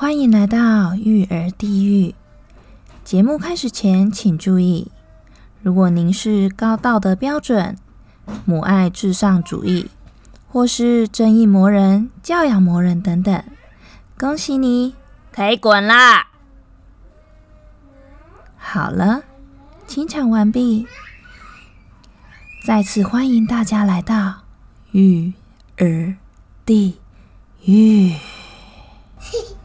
欢迎来到育儿地狱。节目开始前，请注意：如果您是高道德标准、母爱至上主义，或是正义魔人、教养魔人等等，恭喜你，可以滚啦！好了，清场完毕。再次欢迎大家来到育儿地狱。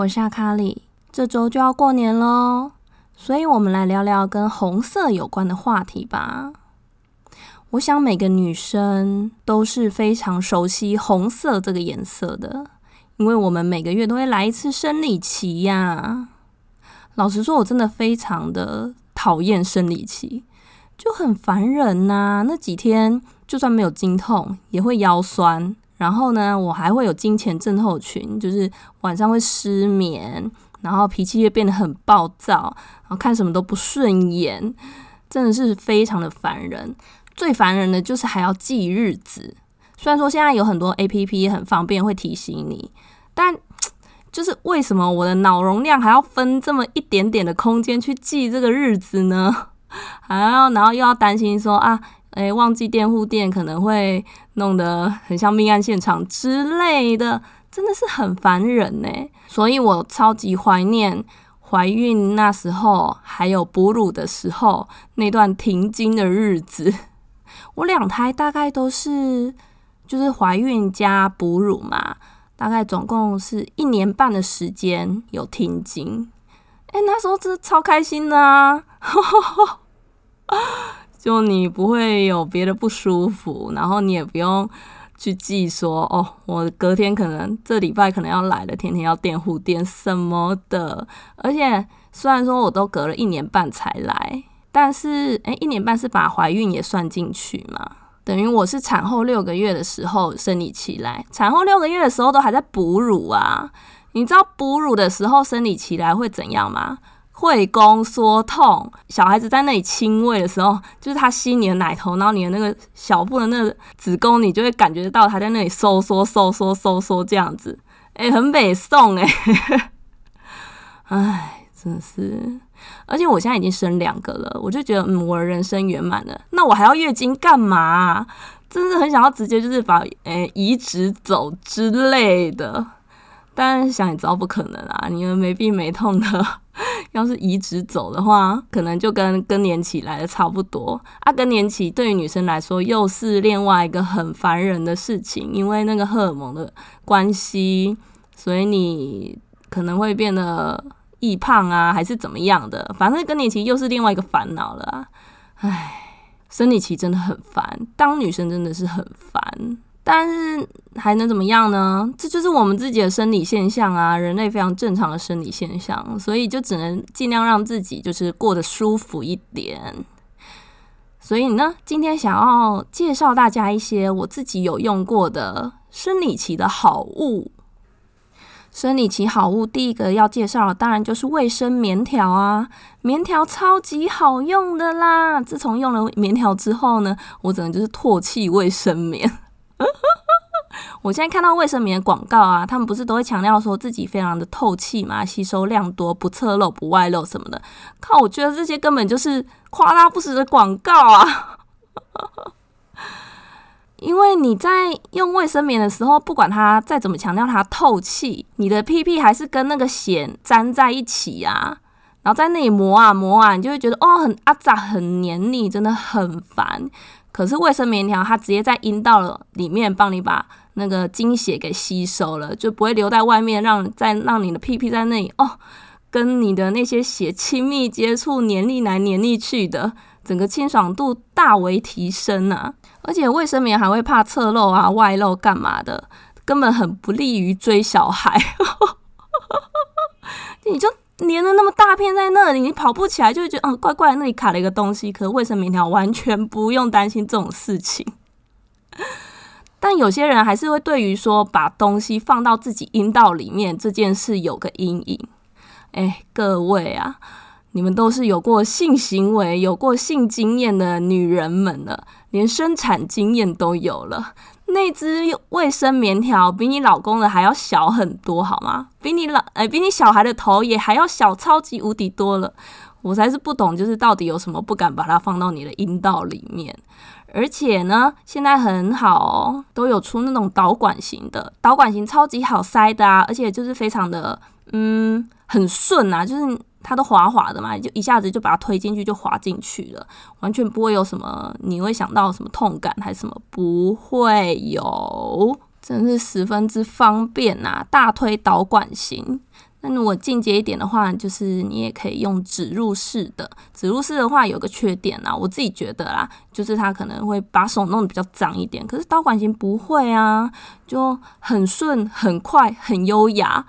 我是阿卡里。这周就要过年喽，所以我们来聊聊跟红色有关的话题吧。我想每个女生都是非常熟悉红色这个颜色的，因为我们每个月都会来一次生理期呀。老实说，我真的非常的讨厌生理期，就很烦人呐。那几天就算没有经痛，也会腰酸。然后呢，我还会有金钱症候群，就是晚上会失眠，然后脾气也变得很暴躁，然后看什么都不顺眼，真的是非常的烦人。最烦人的就是还要记日子，虽然说现在有很多 A P P 很方便会提醒你，但就是为什么我的脑容量还要分这么一点点的空间去记这个日子呢？还要然后又要担心说啊。哎，忘记垫护垫可能会弄得很像命案现场之类的，真的是很烦人呢。所以我超级怀念怀孕那时候，还有哺乳的时候那段停经的日子。我两胎大概都是就是怀孕加哺乳嘛，大概总共是一年半的时间有停经。哎，那时候真的超开心的啊！就你不会有别的不舒服，然后你也不用去记说哦，我隔天可能这礼拜可能要来了，天天要垫护垫什么的。而且虽然说我都隔了一年半才来，但是诶，一年半是把怀孕也算进去嘛？等于我是产后六个月的时候生理期来，产后六个月的时候都还在哺乳啊。你知道哺乳的时候生理期来会怎样吗？会宫缩痛，小孩子在那里亲喂的时候，就是他吸你的奶头，然后你的那个小腹的那个子宫，你就会感觉到他在那里收缩、收缩、收缩这样子，哎，很美送哎，哎，真的是，而且我现在已经生两个了，我就觉得嗯，我的人生圆满了，那我还要月经干嘛？真的很想要直接就是把诶移植走之类的。但是想也知道不可能啊！你们没病没痛的，要是移植走的话，可能就跟更年期来的差不多啊。更年期对于女生来说又是另外一个很烦人的事情，因为那个荷尔蒙的关系，所以你可能会变得易胖啊，还是怎么样的。反正更年期又是另外一个烦恼了啊！唉，生理期真的很烦，当女生真的是很烦。但是还能怎么样呢？这就是我们自己的生理现象啊，人类非常正常的生理现象，所以就只能尽量让自己就是过得舒服一点。所以呢，今天想要介绍大家一些我自己有用过的生理期的好物。生理期好物第一个要介绍的当然就是卫生棉条啊，棉条超级好用的啦！自从用了棉条之后呢，我整个就是唾弃卫生棉。我现在看到卫生棉的广告啊，他们不是都会强调说自己非常的透气嘛，吸收量多，不侧漏、不外漏什么的。靠，我觉得这些根本就是夸大不实的广告啊！因为你在用卫生棉的时候，不管它再怎么强调它透气，你的屁屁还是跟那个血粘在一起啊，然后在那里磨啊磨啊，你就会觉得哦，很阿杂、很黏腻，真的很烦。可是卫生棉条，它直接在阴道里面帮你把那个精血给吸收了，就不会留在外面，让再让你的屁屁在那里哦，跟你的那些血亲密接触，黏腻来黏腻去的，整个清爽度大为提升啊！而且卫生棉还会怕侧漏啊、外漏干嘛的，根本很不利于追小孩。粘了那么大片在那里，你跑不起来，就会觉得嗯怪怪，那里卡了一个东西。可卫生棉条完全不用担心这种事情。但有些人还是会对于说把东西放到自己阴道里面这件事有个阴影。哎，各位啊，你们都是有过性行为、有过性经验的女人们了，连生产经验都有了。那只卫生棉条比你老公的还要小很多，好吗？比你老哎，比你小孩的头也还要小，超级无敌多了。我才是不懂，就是到底有什么不敢把它放到你的阴道里面。而且呢，现在很好哦，都有出那种导管型的，导管型超级好塞的啊，而且就是非常的嗯很顺啊，就是它都滑滑的嘛，就一下子就把它推进去就滑进去了，完全不会有什么你会想到什么痛感还是什么，不会有，真是十分之方便呐，大推导管型。那如果进阶一点的话，就是你也可以用植入式的。植入式的话有个缺点啊，我自己觉得啦，就是它可能会把手弄得比较脏一点。可是导管型不会啊，就很顺、很快、很优雅，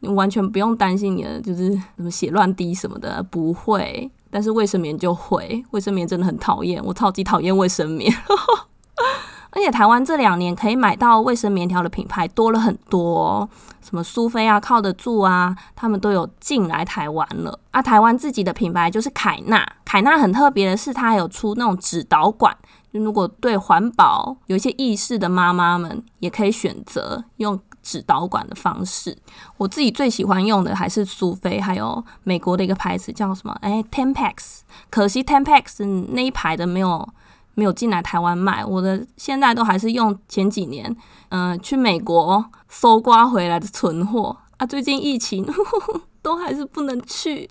你完全不用担心你的就是什么血乱滴什么的，不会。但是卫生棉就会，卫生棉真的很讨厌，我超级讨厌卫生棉。而且台湾这两年可以买到卫生棉条的品牌多了很多，什么苏菲啊、靠得住啊，他们都有进来台湾了。啊，台湾自己的品牌就是凯纳，凯纳很特别的是，它有出那种纸导管，如果对环保有一些意识的妈妈们，也可以选择用纸导管的方式。我自己最喜欢用的还是苏菲，还有美国的一个牌子叫什么？哎，Tampax，可惜 Tampax 那一排的没有。没有进来台湾卖，我的现在都还是用前几年，嗯，去美国搜刮回来的存货啊。最近疫情 都还是不能去，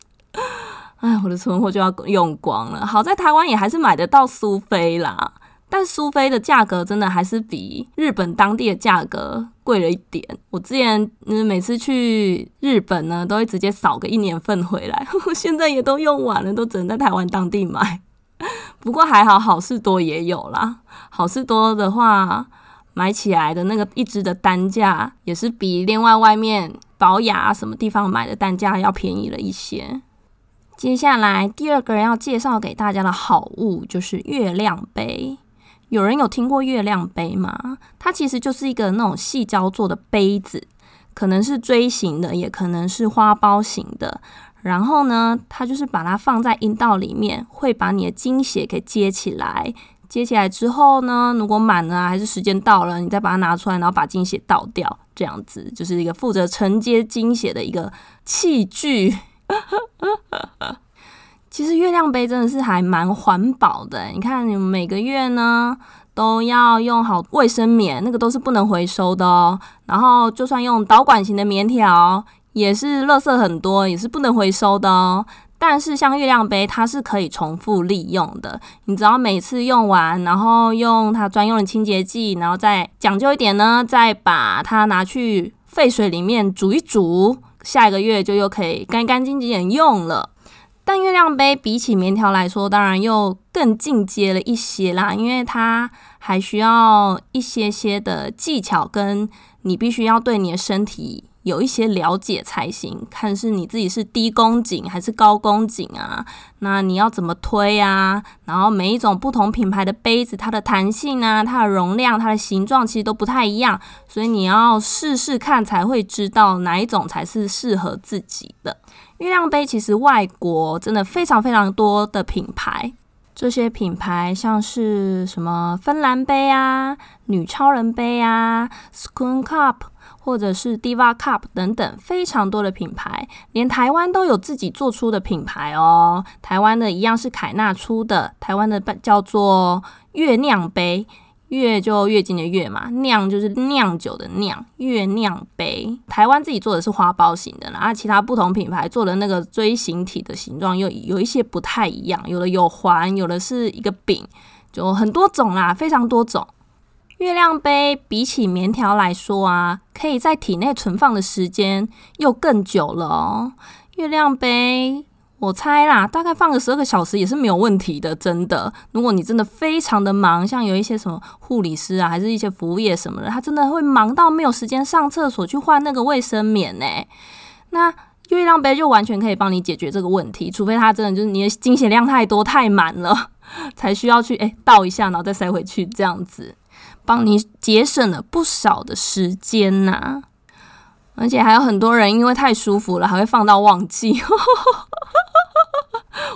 哎，我的存货就要用光了。好在台湾也还是买得到苏菲啦，但苏菲的价格真的还是比日本当地的价格贵了一点。我之前嗯每次去日本呢，都会直接扫个一年份回来，现在也都用完了，都只能在台湾当地买。不过还好，好事多也有啦。好事多的话，买起来的那个一支的单价也是比另外外面保雅什么地方买的单价要便宜了一些。接下来第二个人要介绍给大家的好物就是月亮杯。有人有听过月亮杯吗？它其实就是一个那种细胶做的杯子，可能是锥形的，也可能是花苞型的。然后呢，它就是把它放在阴道里面，会把你的精血给接起来。接起来之后呢，如果满了还是时间到了，你再把它拿出来，然后把精血倒掉，这样子就是一个负责承接精血的一个器具。其实月亮杯真的是还蛮环保的，你看，你每个月呢都要用好卫生棉，那个都是不能回收的哦。然后就算用导管型的棉条。也是垃圾很多，也是不能回收的哦。但是像月亮杯，它是可以重复利用的。你只要每次用完，然后用它专用的清洁剂，然后再讲究一点呢，再把它拿去沸水里面煮一煮，下一个月就又可以干干净净用了。但月亮杯比起棉条来说，当然又更进阶了一些啦，因为它还需要一些些的技巧，跟你必须要对你的身体。有一些了解才行，看是你自己是低宫颈还是高宫颈啊？那你要怎么推啊？然后每一种不同品牌的杯子，它的弹性啊、它的容量、它的形状其实都不太一样，所以你要试试看才会知道哪一种才是适合自己的。月亮杯其实外国真的非常非常多的品牌，这些品牌像是什么芬兰杯啊、女超人杯啊、Spoon Cup。或者是 Diva Cup 等等非常多的品牌，连台湾都有自己做出的品牌哦。台湾的一样是凯纳出的，台湾的叫做月亮杯，月就月经的月嘛，酿就是酿酒的酿，月酿杯。台湾自己做的是花苞型的，啦，啊其他不同品牌做的那个锥形体的形状又有一些不太一样，有的有环，有的是一个饼，就很多种啦，非常多种。月亮杯比起棉条来说啊，可以在体内存放的时间又更久了哦。月亮杯我猜啦，大概放个十二个小时也是没有问题的，真的。如果你真的非常的忙，像有一些什么护理师啊，还是一些服务业什么的，他真的会忙到没有时间上厕所去换那个卫生棉呢。那月亮杯就完全可以帮你解决这个问题，除非他真的就是你的精血量太多太满了，才需要去诶倒一下，然后再塞回去这样子，帮你节省了不少的时间呐。而且还有很多人因为太舒服了，还会放到忘记。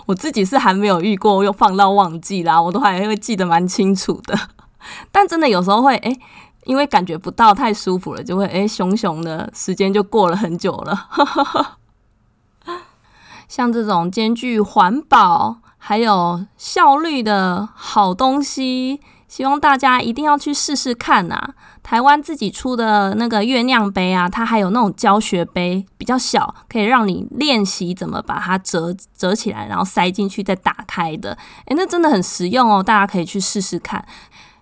我自己是还没有遇过又放到忘记啦，我都还会记得蛮清楚的。但真的有时候会诶，因为感觉不到太舒服了，就会诶，熊熊的时间就过了很久了。像这种兼具环保还有效率的好东西。希望大家一定要去试试看呐！台湾自己出的那个月亮杯啊，它还有那种教学杯，比较小，可以让你练习怎么把它折折起来，然后塞进去再打开的。诶，那真的很实用哦，大家可以去试试看。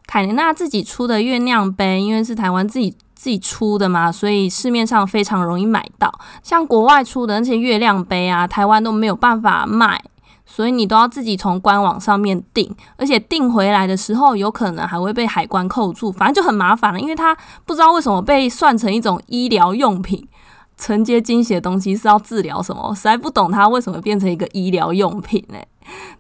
凯琳娜自己出的月亮杯，因为是台湾自己自己出的嘛，所以市面上非常容易买到。像国外出的那些月亮杯啊，台湾都没有办法卖。所以你都要自己从官网上面订，而且订回来的时候有可能还会被海关扣住，反正就很麻烦了。因为它不知道为什么被算成一种医疗用品，承接精血的东西是要治疗什么，实在不懂它为什么变成一个医疗用品呢？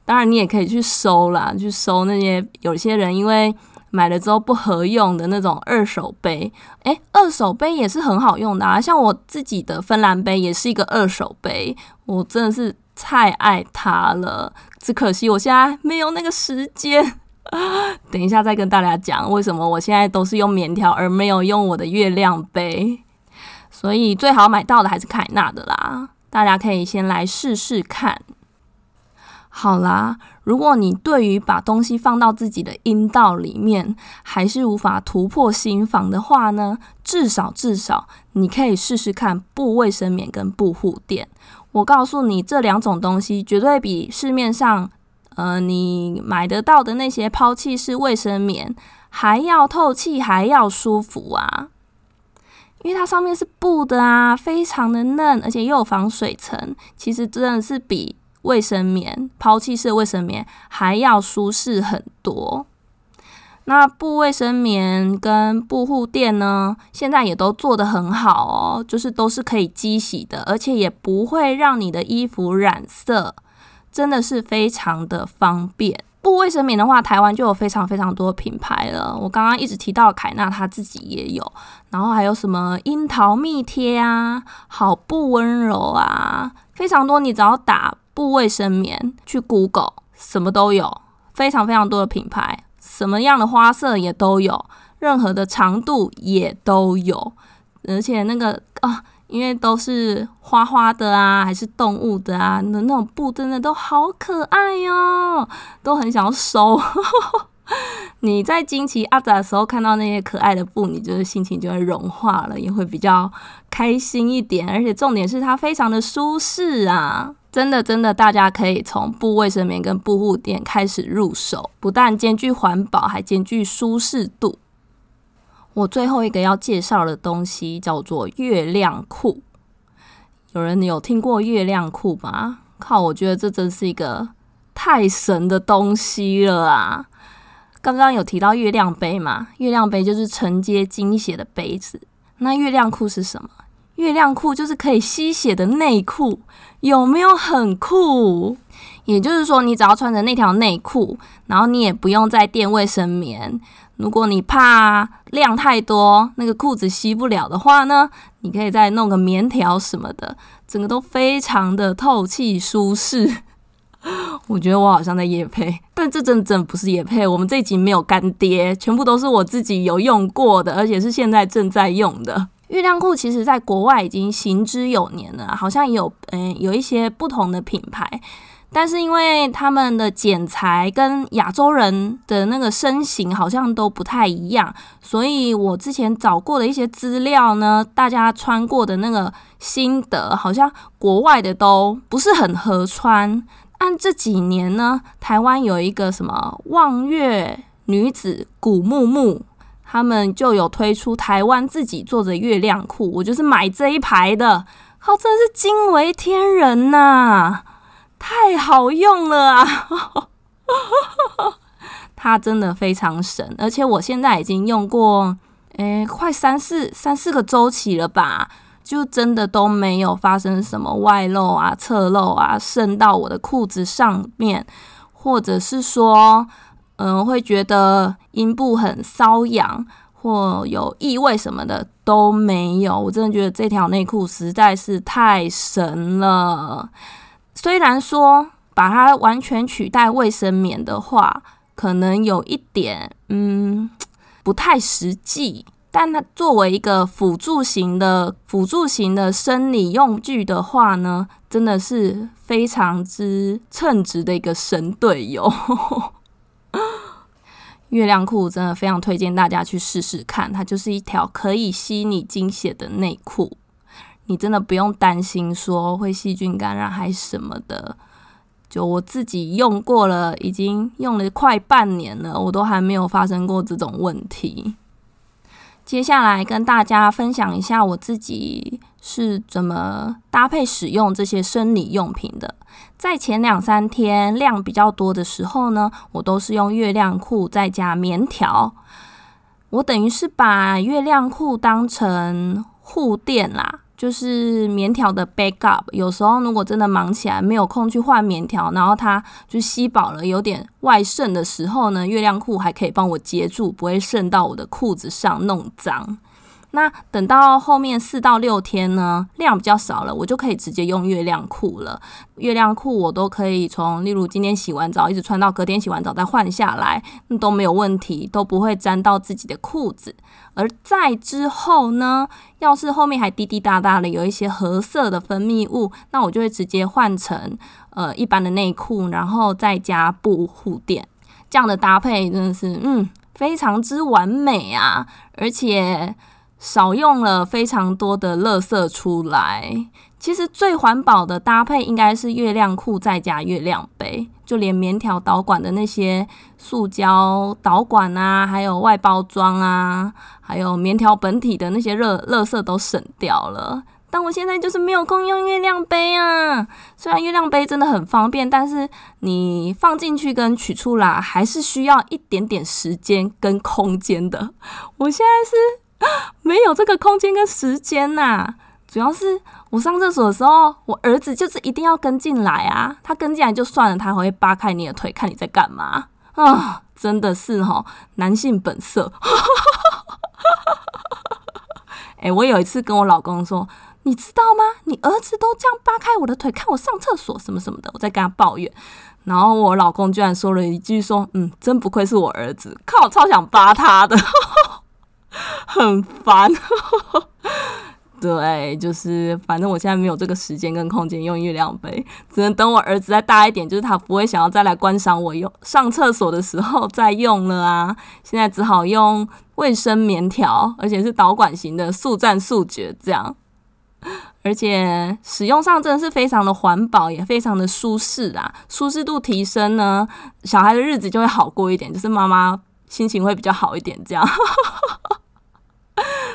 当然你也可以去收啦，去收那些有些人因为买了之后不合用的那种二手杯，诶，二手杯也是很好用的啊，像我自己的芬兰杯也是一个二手杯，我真的是。太爱它了，只可惜我现在没有那个时间。等一下再跟大家讲为什么我现在都是用棉条而没有用我的月亮杯。所以最好买到的还是凯纳的啦，大家可以先来试试看。好啦，如果你对于把东西放到自己的阴道里面还是无法突破心防的话呢，至少至少你可以试试看布卫生棉跟布护垫。我告诉你，这两种东西绝对比市面上，呃，你买得到的那些抛弃式卫生棉还要透气，还要舒服啊！因为它上面是布的啊，非常的嫩，而且又有防水层，其实真的是比卫生棉抛弃式卫生棉还要舒适很多。那布卫生棉跟布护垫呢，现在也都做得很好哦，就是都是可以机洗的，而且也不会让你的衣服染色，真的是非常的方便。布卫生棉的话，台湾就有非常非常多品牌了。我刚刚一直提到凯纳，他自己也有，然后还有什么樱桃蜜贴啊、好布温柔啊，非常多。你只要打布卫生棉去 Google，什么都有，非常非常多的品牌。什么样的花色也都有，任何的长度也都有，而且那个啊，因为都是花花的啊，还是动物的啊，那那种布真的都好可爱哟，都很想要收。你在惊奇阿仔的时候看到那些可爱的布，你就是心情就会融化了，也会比较开心一点，而且重点是它非常的舒适啊。真的，真的，大家可以从布卫生棉跟布护垫开始入手，不但兼具环保，还兼具舒适度。我最后一个要介绍的东西叫做月亮裤。有人有听过月亮裤吗？靠，我觉得这真是一个太神的东西了啊！刚刚有提到月亮杯嘛？月亮杯就是承接精血的杯子。那月亮裤是什么？月亮裤就是可以吸血的内裤，有没有很酷？也就是说，你只要穿着那条内裤，然后你也不用再垫卫生棉。如果你怕量太多，那个裤子吸不了的话呢，你可以再弄个棉条什么的，整个都非常的透气舒适。我觉得我好像在夜配，但这真真不是夜配。我们这一集没有干爹，全部都是我自己有用过的，而且是现在正在用的。月亮裤其实在国外已经行之有年了，好像有嗯有一些不同的品牌，但是因为他们的剪裁跟亚洲人的那个身形好像都不太一样，所以我之前找过的一些资料呢，大家穿过的那个心得，好像国外的都不是很合穿。按这几年呢，台湾有一个什么望月女子古木木。他们就有推出台湾自己做的月亮裤，我就是买这一排的，靠，真的是惊为天人呐！太好用了啊！它真的非常神，而且我现在已经用过，诶，快三四三四个周期了吧，就真的都没有发生什么外漏啊、侧漏啊，渗到我的裤子上面，或者是说，嗯，会觉得阴部很瘙痒或有异味什么的都没有。我真的觉得这条内裤实在是太神了。虽然说把它完全取代卫生棉的话，可能有一点，嗯，不太实际。但它作为一个辅助型的辅助型的生理用具的话呢，真的是非常之称职的一个神队友。月亮裤真的非常推荐大家去试试看，它就是一条可以吸你精血的内裤，你真的不用担心说会细菌感染还什么的。就我自己用过了，已经用了快半年了，我都还没有发生过这种问题。接下来跟大家分享一下我自己是怎么搭配使用这些生理用品的。在前两三天量比较多的时候呢，我都是用月亮裤再加棉条，我等于是把月亮裤当成护垫啦。就是棉条的 backup，有时候如果真的忙起来没有空去换棉条，然后它就吸饱了，有点外渗的时候呢，月亮裤还可以帮我接住，不会渗到我的裤子上弄脏。那等到后面四到六天呢，量比较少了，我就可以直接用月亮裤了。月亮裤我都可以从，例如今天洗完澡一直穿到隔天洗完澡再换下来，都没有问题，都不会沾到自己的裤子。而在之后呢，要是后面还滴滴答答的有一些褐色的分泌物，那我就会直接换成呃一般的内裤，然后再加布护垫。这样的搭配真的是嗯非常之完美啊，而且。少用了非常多的垃圾出来。其实最环保的搭配应该是月亮裤再加月亮杯，就连棉条导管的那些塑胶导管啊，还有外包装啊，还有棉条本体的那些热垃圾都省掉了。但我现在就是没有空用月亮杯啊。虽然月亮杯真的很方便，但是你放进去跟取出来还是需要一点点时间跟空间的。我现在是。没有这个空间跟时间呐，主要是我上厕所的时候，我儿子就是一定要跟进来啊。他跟进来就算了，他会扒开你的腿看你在干嘛啊！真的是哈，男性本色。哎，我有一次跟我老公说，你知道吗？你儿子都这样扒开我的腿看我上厕所什么什么的，我在跟他抱怨，然后我老公居然说了一句说，嗯，真不愧是我儿子，靠，超想扒他的。很烦，对，就是反正我现在没有这个时间跟空间用月亮杯，只能等我儿子再大一点，就是他不会想要再来观赏我用上厕所的时候再用了啊。现在只好用卫生棉条，而且是导管型的速战速决这样，而且使用上真的是非常的环保，也非常的舒适啊。舒适度提升呢，小孩的日子就会好过一点，就是妈妈心情会比较好一点这样。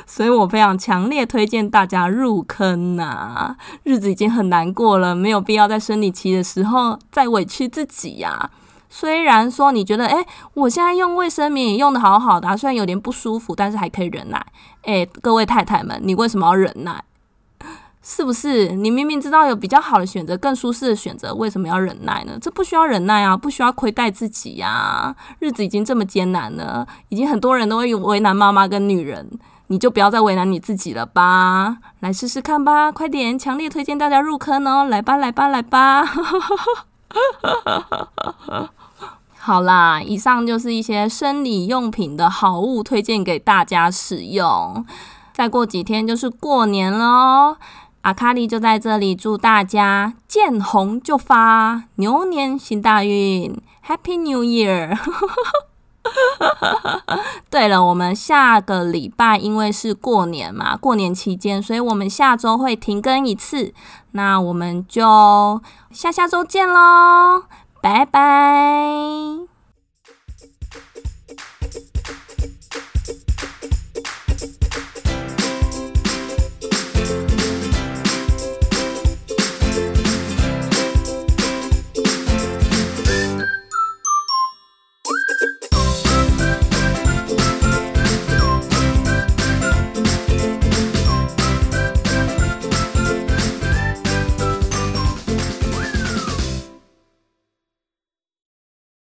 所以我非常强烈推荐大家入坑呐！日子已经很难过了，没有必要在生理期的时候再委屈自己呀。虽然说你觉得，哎，我现在用卫生棉也用的好好的，虽然有点不舒服，但是还可以忍耐。哎，各位太太们，你为什么要忍耐？是不是？你明明知道有比较好的选择、更舒适的选择，为什么要忍耐呢？这不需要忍耐啊，不需要亏待自己呀。日子已经这么艰难了，已经很多人都会为难妈妈跟女人。你就不要再为难你自己了吧，来试试看吧，快点！强烈推荐大家入坑哦，来吧，来吧，来吧！好啦，以上就是一些生理用品的好物推荐给大家使用。再过几天就是过年喽，阿卡丽就在这里祝大家见红就发，牛年行大运，Happy New Year！对了，我们下个礼拜因为是过年嘛，过年期间，所以我们下周会停更一次。那我们就下下周见喽，拜拜。